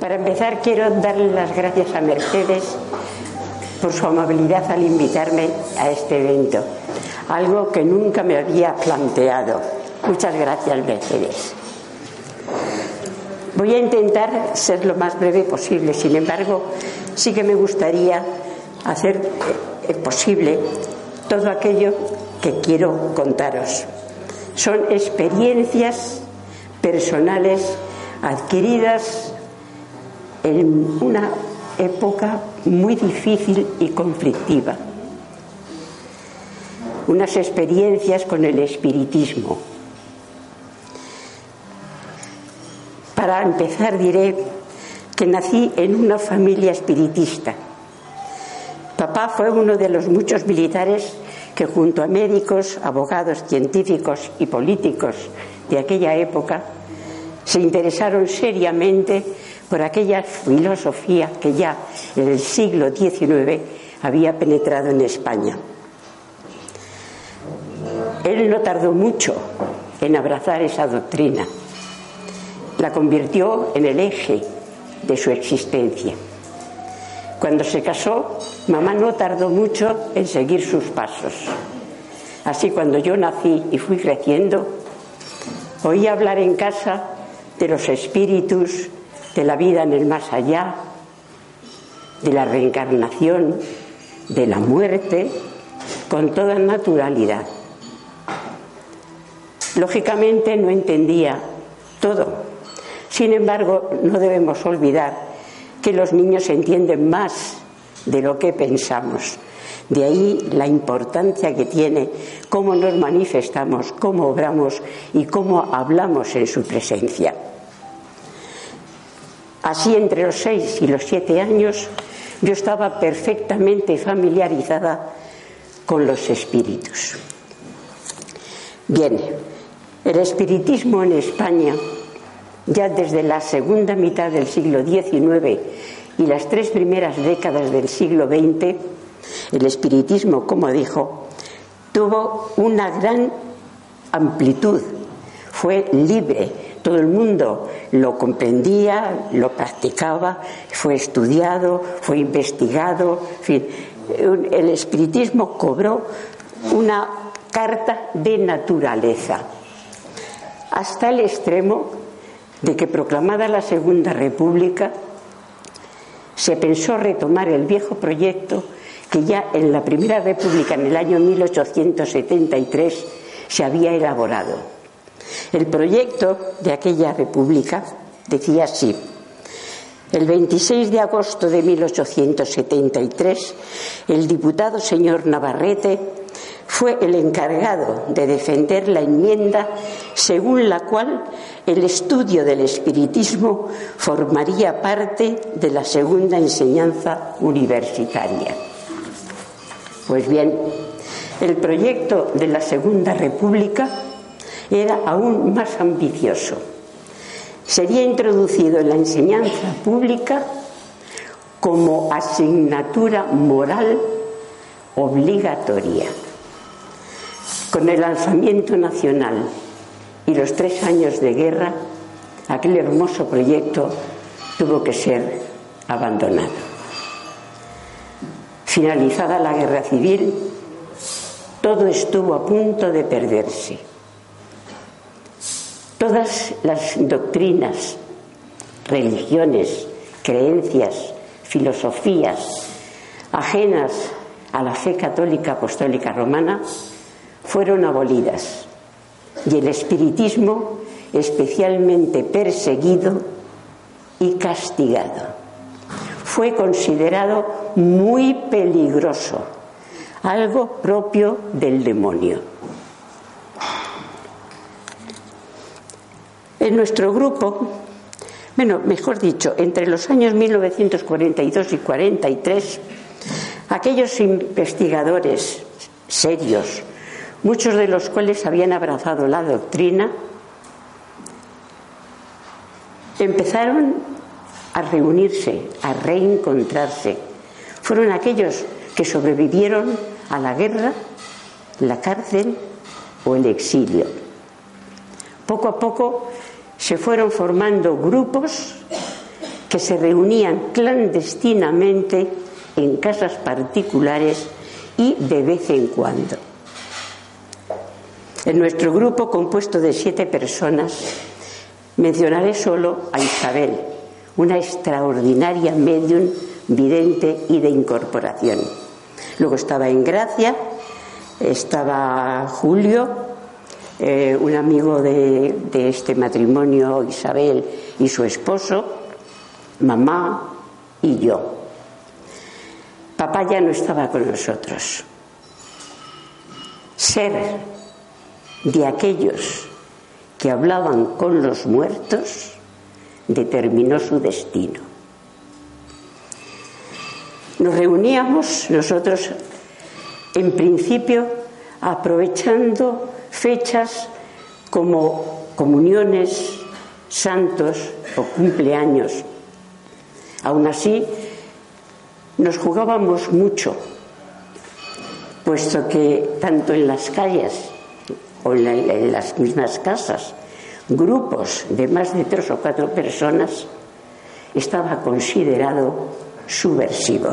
Para empezar, quiero darle las gracias a Mercedes por su amabilidad al invitarme a este evento, algo que nunca me había planteado. Muchas gracias, Mercedes. Voy a intentar ser lo más breve posible, sin embargo, sí que me gustaría hacer eh, posible todo aquello que quiero contaros. Son experiencias personales adquiridas en una época muy difícil y conflictiva. Unas experiencias con el espiritismo. Para empezar diré que nací en una familia espiritista. Papá fue uno de los muchos militares que junto a médicos, abogados, científicos y políticos de aquella época se interesaron seriamente por aquella filosofía que ya en el siglo XIX había penetrado en España. Él no tardó mucho en abrazar esa doctrina. La convirtió en el eje de su existencia. Cuando se casó, mamá no tardó mucho en seguir sus pasos. Así cuando yo nací y fui creciendo, oí hablar en casa de los espíritus, de la vida en el más allá, de la reencarnación, de la muerte, con toda naturalidad. Lógicamente no entendía todo. Sin embargo, no debemos olvidar que los niños entienden más de lo que pensamos. De ahí la importancia que tiene cómo nos manifestamos, cómo obramos y cómo hablamos en su presencia. Así, entre los seis y los siete años, yo estaba perfectamente familiarizada con los espíritus. Bien, el espiritismo en España, ya desde la segunda mitad del siglo XIX y las tres primeras décadas del siglo XX, el espiritismo, como dijo, tuvo una gran amplitud, fue libre, todo el mundo lo comprendía, lo practicaba, fue estudiado, fue investigado, en fin, el espiritismo cobró una carta de naturaleza, hasta el extremo de que proclamada la Segunda República, se pensó retomar el viejo proyecto que ya en la Primera República, en el año 1873, se había elaborado el proyecto de aquella república decía así. El 26 de agosto de 1873, el diputado señor Navarrete fue el encargado de defender la enmienda según la cual el estudio del espiritismo formaría parte de la segunda enseñanza universitaria. Pues bien, el proyecto de la Segunda República era aún más ambicioso. Sería introducido en la enseñanza pública como asignatura moral obligatoria. Con el alzamiento nacional y los tres años de guerra, aquel hermoso proyecto tuvo que ser abandonado. Finalizada la guerra civil, todo estuvo a punto de perderse. Todas las doctrinas, religiones, creencias, filosofías ajenas a la fe católica apostólica romana fueron abolidas y el espiritismo especialmente perseguido y castigado. Fue considerado muy peligroso, algo propio del demonio. En nuestro grupo, bueno, mejor dicho, entre los años 1942 y 43, aquellos investigadores serios, muchos de los cuales habían abrazado la doctrina, empezaron a reunirse, a reencontrarse. Fueron aquellos que sobrevivieron a la guerra, la cárcel o el exilio. Poco a poco se fueron formando grupos que se reunían clandestinamente en casas particulares y de vez en cuando. En nuestro grupo, compuesto de siete personas, mencionaré solo a Isabel, una extraordinaria medium vidente y de incorporación. Luego estaba en Gracia, estaba Julio, eh, un amigo de, de este matrimonio, Isabel y su esposo, mamá y yo. Papá ya no estaba con nosotros. Ser de aquellos que hablaban con los muertos determinó su destino. Nos reuníamos nosotros en principio aprovechando fechas como comuniones, santos o cumpleaños. Aún así, nos jugábamos mucho, puesto que tanto en las calles o en, las mismas casas, grupos de más de tres o cuatro personas estaba considerado subversivo.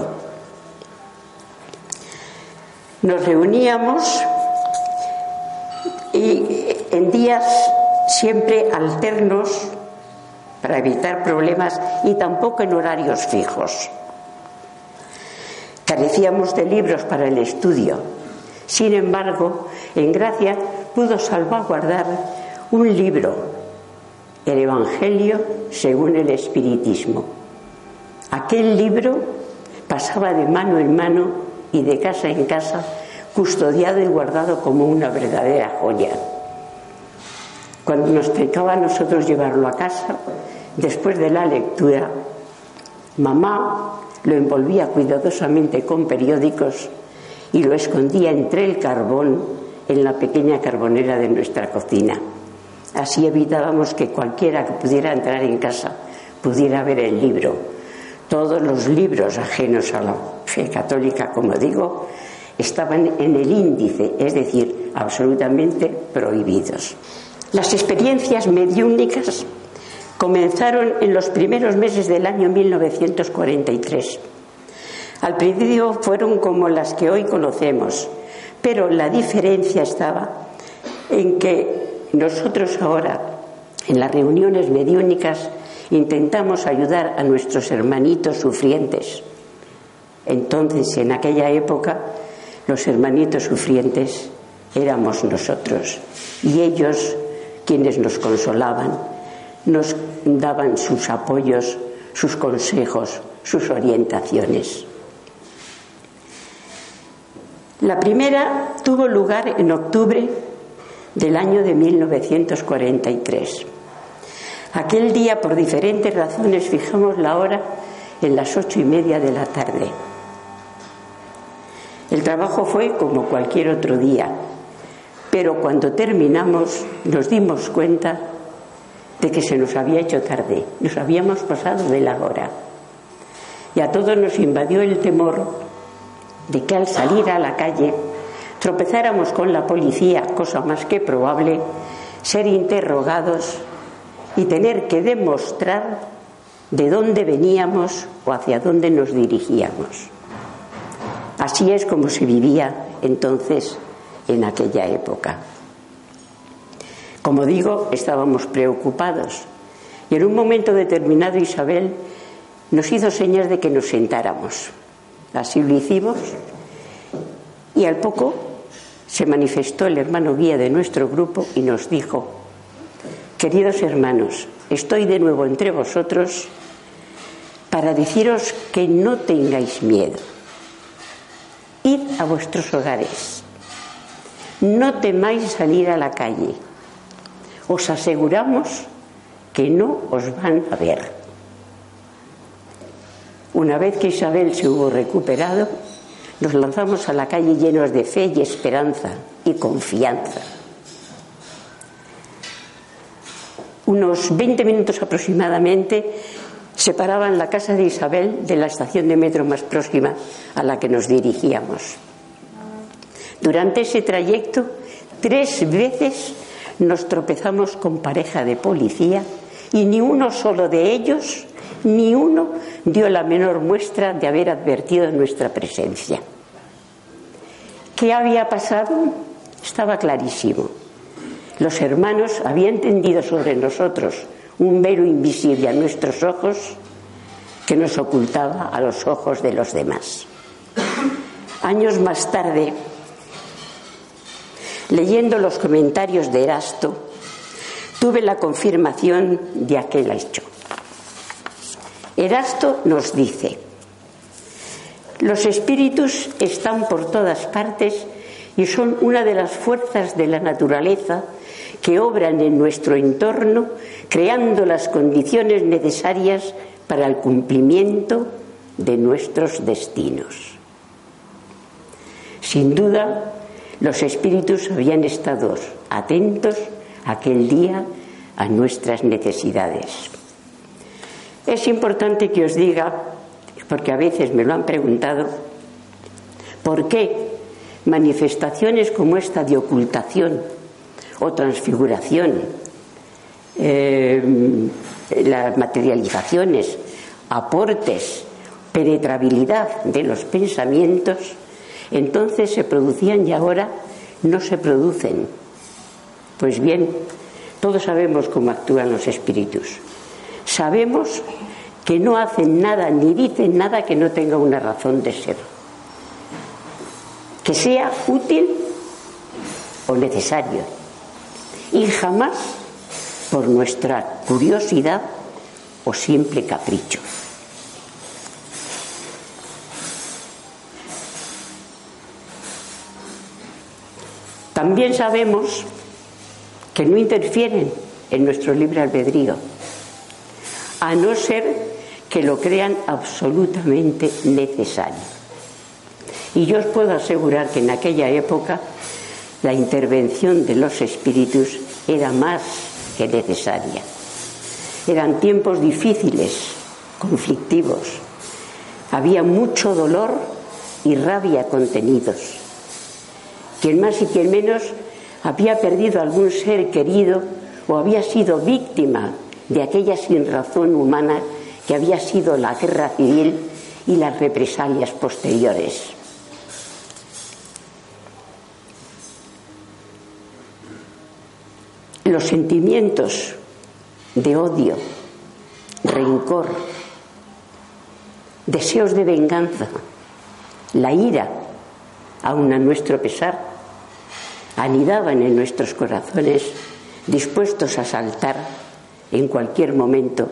Nos reuníamos y en días siempre alternos para evitar problemas y tampoco en horarios fijos. Carecíamos de libros para el estudio. Sin embargo, en Gracia pudo salvaguardar un libro, el Evangelio según el Espiritismo. Aquel libro pasaba de mano en mano y de casa en casa, custodiado y guardado como una verdadera joya. Cuando nos tocaba a nosotros llevarlo a casa, después de la lectura, mamá lo envolvía cuidadosamente con periódicos y lo escondía entre el carbón en la pequeña carbonera de nuestra cocina. Así evitábamos que cualquiera que pudiera entrar en casa pudiera ver el libro. Todos los libros ajenos a la fe católica, como digo, estaban en el índice, es decir, absolutamente prohibidos. Las experiencias mediúnicas comenzaron en los primeros meses del año 1943. Al principio fueron como las que hoy conocemos, pero la diferencia estaba en que nosotros ahora, en las reuniones mediúnicas, intentamos ayudar a nuestros hermanitos sufrientes. Entonces, en aquella época, los hermanitos sufrientes éramos nosotros y ellos quienes nos consolaban nos daban sus apoyos, sus consejos, sus orientaciones. La primera tuvo lugar en octubre del año de 1943. Aquel día, por diferentes razones, fijamos la hora en las ocho y media de la tarde. El trabajo fue como cualquier otro día, pero cuando terminamos nos dimos cuenta de que se nos había hecho tarde, nos habíamos pasado de la hora. Y a todos nos invadió el temor de que al salir a la calle tropezáramos con la policía, cosa más que probable, ser interrogados y tener que demostrar de dónde veníamos o hacia dónde nos dirigíamos. Así es como se vivía entonces en aquella época. Como digo, estábamos preocupados y en un momento determinado Isabel nos hizo señas de que nos sentáramos. Así lo hicimos y al poco se manifestó el hermano guía de nuestro grupo y nos dijo, queridos hermanos, estoy de nuevo entre vosotros para deciros que no tengáis miedo. Id a vuestros hogares. No temáis salir a la calle os aseguramos que no os van a ver. Una vez que Isabel se hubo recuperado, nos lanzamos a la calle llenos de fe y esperanza y confianza. Unos 20 minutos aproximadamente separaban la casa de Isabel de la estación de metro más próxima a la que nos dirigíamos. Durante ese trayecto, tres veces nos tropezamos con pareja de policía y ni uno solo de ellos, ni uno dio la menor muestra de haber advertido nuestra presencia. ¿Qué había pasado? Estaba clarísimo. Los hermanos habían tendido sobre nosotros un velo invisible a nuestros ojos que nos ocultaba a los ojos de los demás. Años más tarde, leyendo los comentarios de Erasto, tuve la confirmación de aquel hecho. Erasto nos dice, los espíritus están por todas partes y son una de las fuerzas de la naturaleza que obran en nuestro entorno, creando las condiciones necesarias para el cumplimiento de nuestros destinos. Sin duda, los espíritus habían estado atentos aquel día a nuestras necesidades. Es importante que os diga, porque a veces me lo han preguntado, ¿por qué manifestaciones como esta de ocultación o transfiguración, eh, las materializaciones, aportes, penetrabilidad de los pensamientos, entonces se producían y ahora no se producen. Pues bien, todos sabemos cómo actúan los espíritus. Sabemos que no hacen nada ni dicen nada que no tenga una razón de ser. Que sea útil o necesario. Y jamás por nuestra curiosidad o simple capricho. También sabemos que no interfieren en nuestro libre albedrío, a no ser que lo crean absolutamente necesario. Y yo os puedo asegurar que en aquella época la intervención de los espíritus era más que necesaria. Eran tiempos difíciles, conflictivos. Había mucho dolor y rabia contenidos quien más y quien menos había perdido algún ser querido o había sido víctima de aquella sinrazón humana que había sido la guerra civil y las represalias posteriores. Los sentimientos de odio, rencor, deseos de venganza, la ira, aun a nuestro pesar, anidaban en nuestros corazones dispuestos a saltar en cualquier momento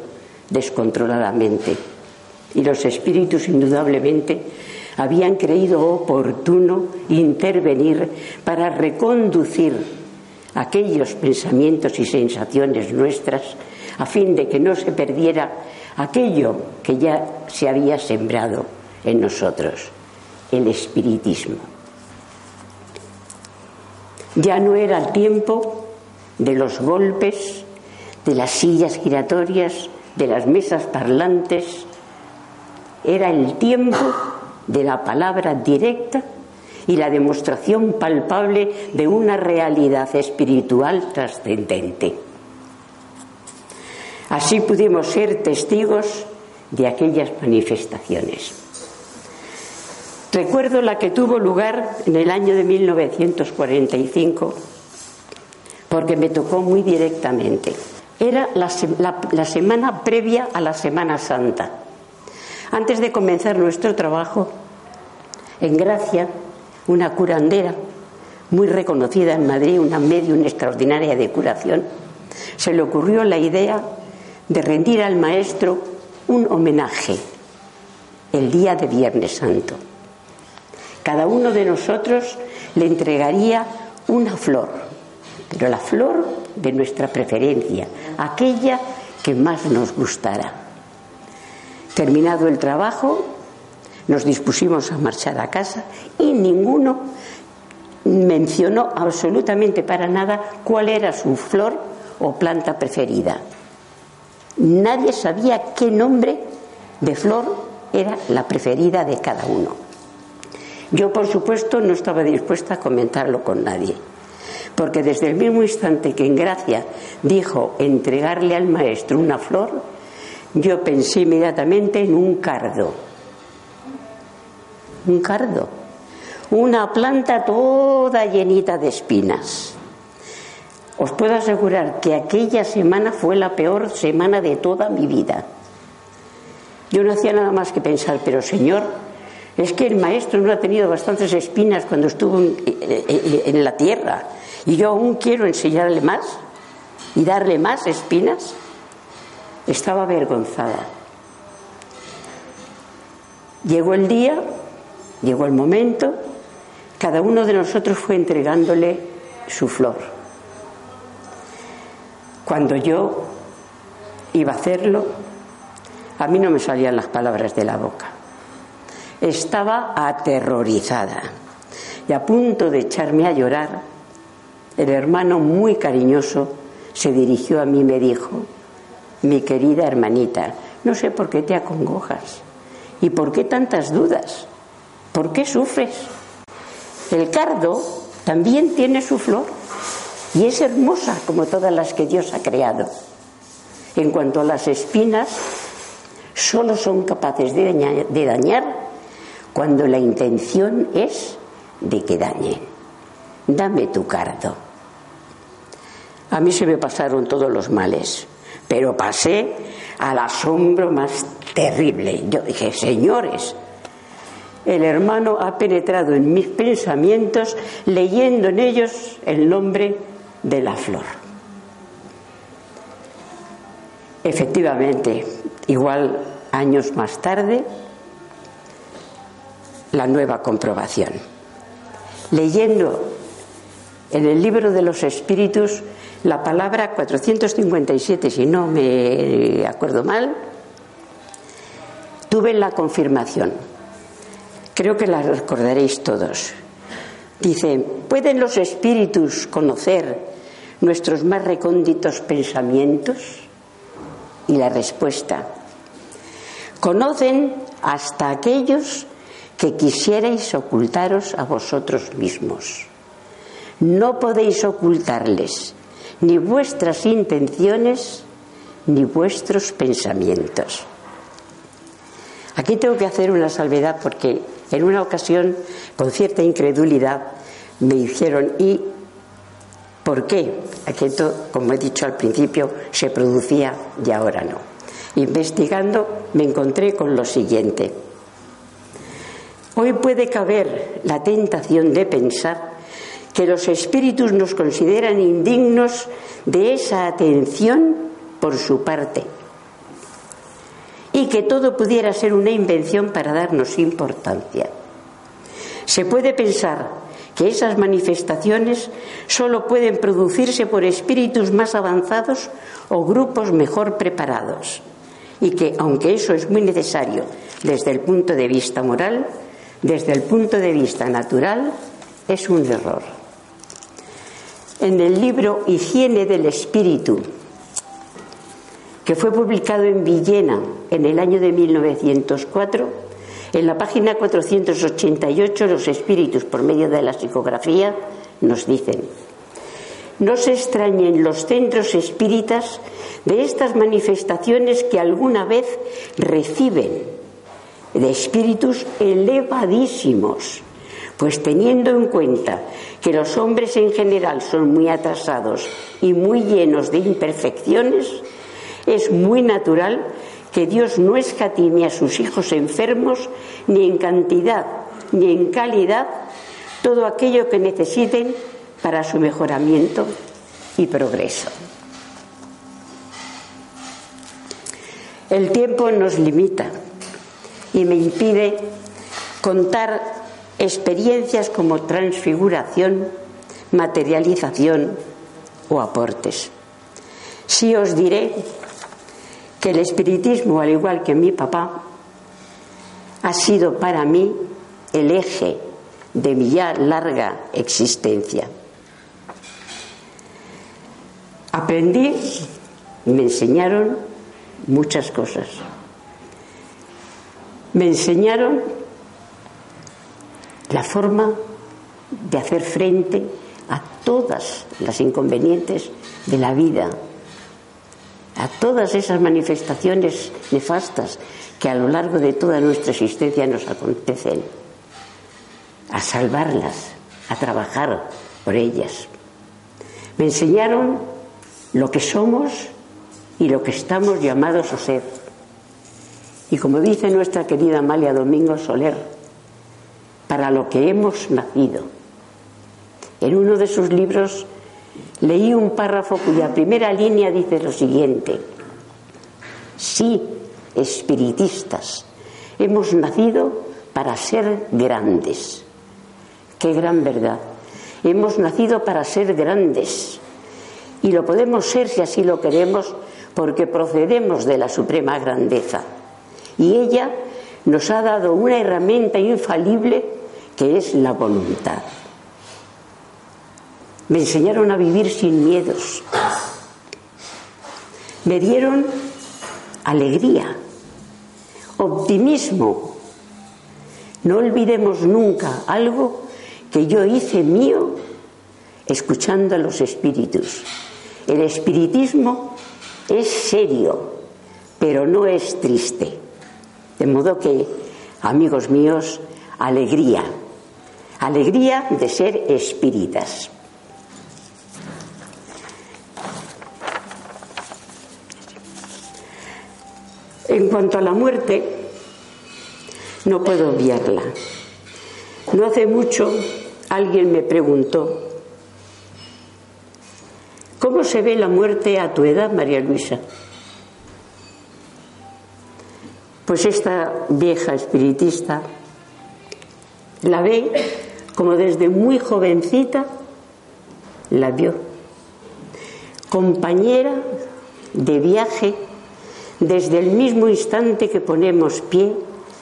descontroladamente. Y los espíritus indudablemente habían creído oportuno intervenir para reconducir aquellos pensamientos y sensaciones nuestras a fin de que no se perdiera aquello que ya se había sembrado en nosotros, el espiritismo. Ya no era el tiempo de los golpes, de las sillas giratorias, de las mesas parlantes. Era el tiempo de la palabra directa y la demostración palpable de una realidad espiritual trascendente. Así pudimos ser testigos de aquellas manifestaciones. Recuerdo la que tuvo lugar en el año de 1945, porque me tocó muy directamente. Era la, semana previa a la Semana Santa. Antes de comenzar nuestro trabajo, en Gracia, una curandera muy reconocida en Madrid, una medium extraordinaria de curación, se le ocurrió la idea de rendir al maestro un homenaje el día de Viernes Santo. Cada uno de nosotros le entregaría una flor, pero la flor de nuestra preferencia, aquella que más nos gustara. Terminado el trabajo, nos dispusimos a marchar a casa y ninguno mencionó absolutamente para nada cuál era su flor o planta preferida. Nadie sabía qué nombre de flor era la preferida de cada uno. Yo, por supuesto, no estaba dispuesta a comentarlo con nadie, porque desde el mismo instante que en Gracia dijo entregarle al maestro una flor, yo pensé inmediatamente en un cardo. Un cardo. Una planta toda llenita de espinas. Os puedo asegurar que aquella semana fue la peor semana de toda mi vida. Yo no hacía nada más que pensar, pero Señor, es que el maestro no ha tenido bastantes espinas cuando estuvo en, la tierra y yo aún quiero enseñarle más y darle más espinas. Estaba avergonzada. Llegó el día, llegó el momento, cada uno de nosotros fue entregándole su flor. Cuando yo iba a hacerlo, a mí no me salían las palabras de la boca. Estaba aterrorizada y a punto de echarme a llorar, el hermano muy cariñoso se dirigió a mí y me dijo, mi querida hermanita, no sé por qué te acongojas y por qué tantas dudas, por qué sufres. El cardo también tiene su flor y es hermosa como todas las que Dios ha creado. En cuanto a las espinas, solo son capaces de dañar, de dañar cuando la intención es de que dañen. Dame tu cardo. A mí se me pasaron todos los males, pero pasé al asombro más terrible. Yo dije, señores, el hermano ha penetrado en mis pensamientos leyendo en ellos el nombre de la flor. Efectivamente, igual años más tarde, la nueva comprobación. Leyendo en el libro de los espíritus la palabra 457, si no me acuerdo mal, tuve la confirmación. Creo que la recordaréis todos. Dice, ¿pueden los espíritus conocer nuestros más recónditos pensamientos? Y la respuesta, conocen hasta aquellos que quisierais ocultaros a vosotros mismos. No podéis ocultarles ni vuestras intenciones ni vuestros pensamientos. Aquí tengo que hacer una salvedad porque en una ocasión, con cierta incredulidad, me dijeron, ¿y por qué? Aquello, como he dicho al principio, se producía y ahora no. Investigando me encontré con lo siguiente. Hoy puede caber la tentación de pensar que los espíritus nos consideran indignos de esa atención por su parte y que todo pudiera ser una invención para darnos importancia. Se puede pensar que esas manifestaciones solo pueden producirse por espíritus más avanzados o grupos mejor preparados y que, aunque eso es muy necesario desde el punto de vista moral, desde el punto de vista natural, es un error. En el libro Higiene del Espíritu, que fue publicado en Villena en el año de 1904, en la página 488 los espíritus por medio de la psicografía nos dicen, no se extrañen los centros espíritas de estas manifestaciones que alguna vez reciben de espíritus elevadísimos, pues teniendo en cuenta que los hombres en general son muy atrasados y muy llenos de imperfecciones, es muy natural que Dios no escatime a sus hijos enfermos ni en cantidad ni en calidad todo aquello que necesiten para su mejoramiento y progreso. El tiempo nos limita y me impide contar experiencias como transfiguración, materialización o aportes. Sí os diré que el espiritismo, al igual que mi papá, ha sido para mí el eje de mi ya larga existencia. Aprendí me enseñaron muchas cosas. Me enseñaron la forma de hacer frente a todas las inconvenientes de la vida, a todas esas manifestaciones nefastas que a lo largo de toda nuestra existencia nos acontecen, a salvarlas, a trabajar por ellas. Me enseñaron lo que somos y lo que estamos llamados a ser. Y como dice nuestra querida Amalia Domingo Soler, para lo que hemos nacido. En uno de sus libros leí un párrafo cuya primera línea dice lo siguiente. Sí, espiritistas, hemos nacido para ser grandes. Qué gran verdad. Hemos nacido para ser grandes. Y lo podemos ser si así lo queremos porque procedemos de la suprema grandeza. Y ella nos ha dado una herramienta infalible que es la voluntad. Me enseñaron a vivir sin miedos. Me dieron alegría, optimismo. No olvidemos nunca algo que yo hice mío escuchando a los espíritus. El espiritismo es serio, pero no es triste. De modo que, amigos míos, alegría, alegría de ser espíritas. En cuanto a la muerte, no puedo obviarla. No hace mucho alguien me preguntó, ¿cómo se ve la muerte a tu edad, María Luisa? Pues esta vieja espiritista la ve como desde muy jovencita la vio. Compañera de viaje desde el mismo instante que ponemos pie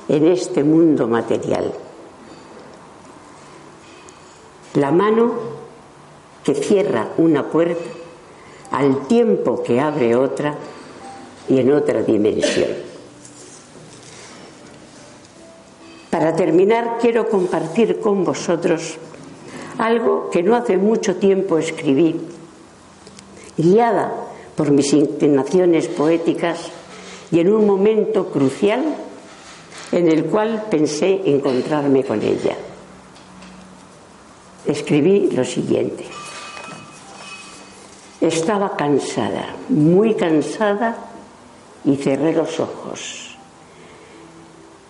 en este mundo material. La mano que cierra una puerta al tiempo que abre otra y en otra dimensión. Para terminar, quiero compartir con vosotros algo que no hace mucho tiempo escribí, guiada por mis inclinaciones poéticas y en un momento crucial en el cual pensé encontrarme con ella. Escribí lo siguiente. Estaba cansada, muy cansada, y cerré los ojos.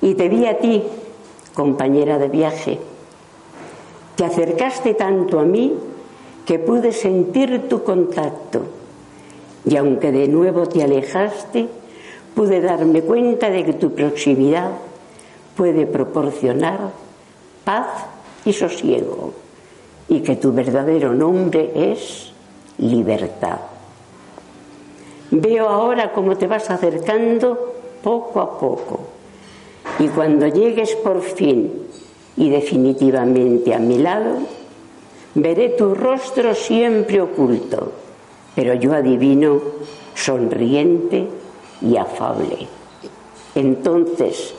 Y te vi a ti compañera de viaje. Te acercaste tanto a mí que pude sentir tu contacto y aunque de nuevo te alejaste, pude darme cuenta de que tu proximidad puede proporcionar paz y sosiego y que tu verdadero nombre es libertad. Veo ahora cómo te vas acercando poco a poco y cuando llegues por fin y definitivamente a mi lado, veré tu rostro siempre oculto, pero yo adivino sonriente y afable. Entonces,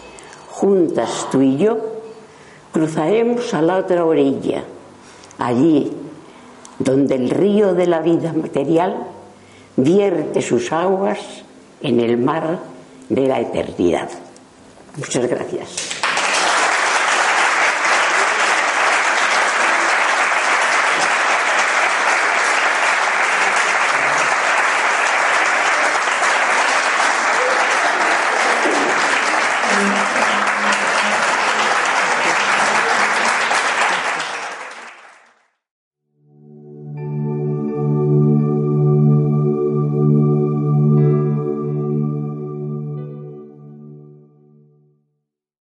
juntas tú y yo, cruzaremos a la otra orilla, allí donde el río de la vida material vierte sus aguas en el mar de la eternidad. Muchas gracias.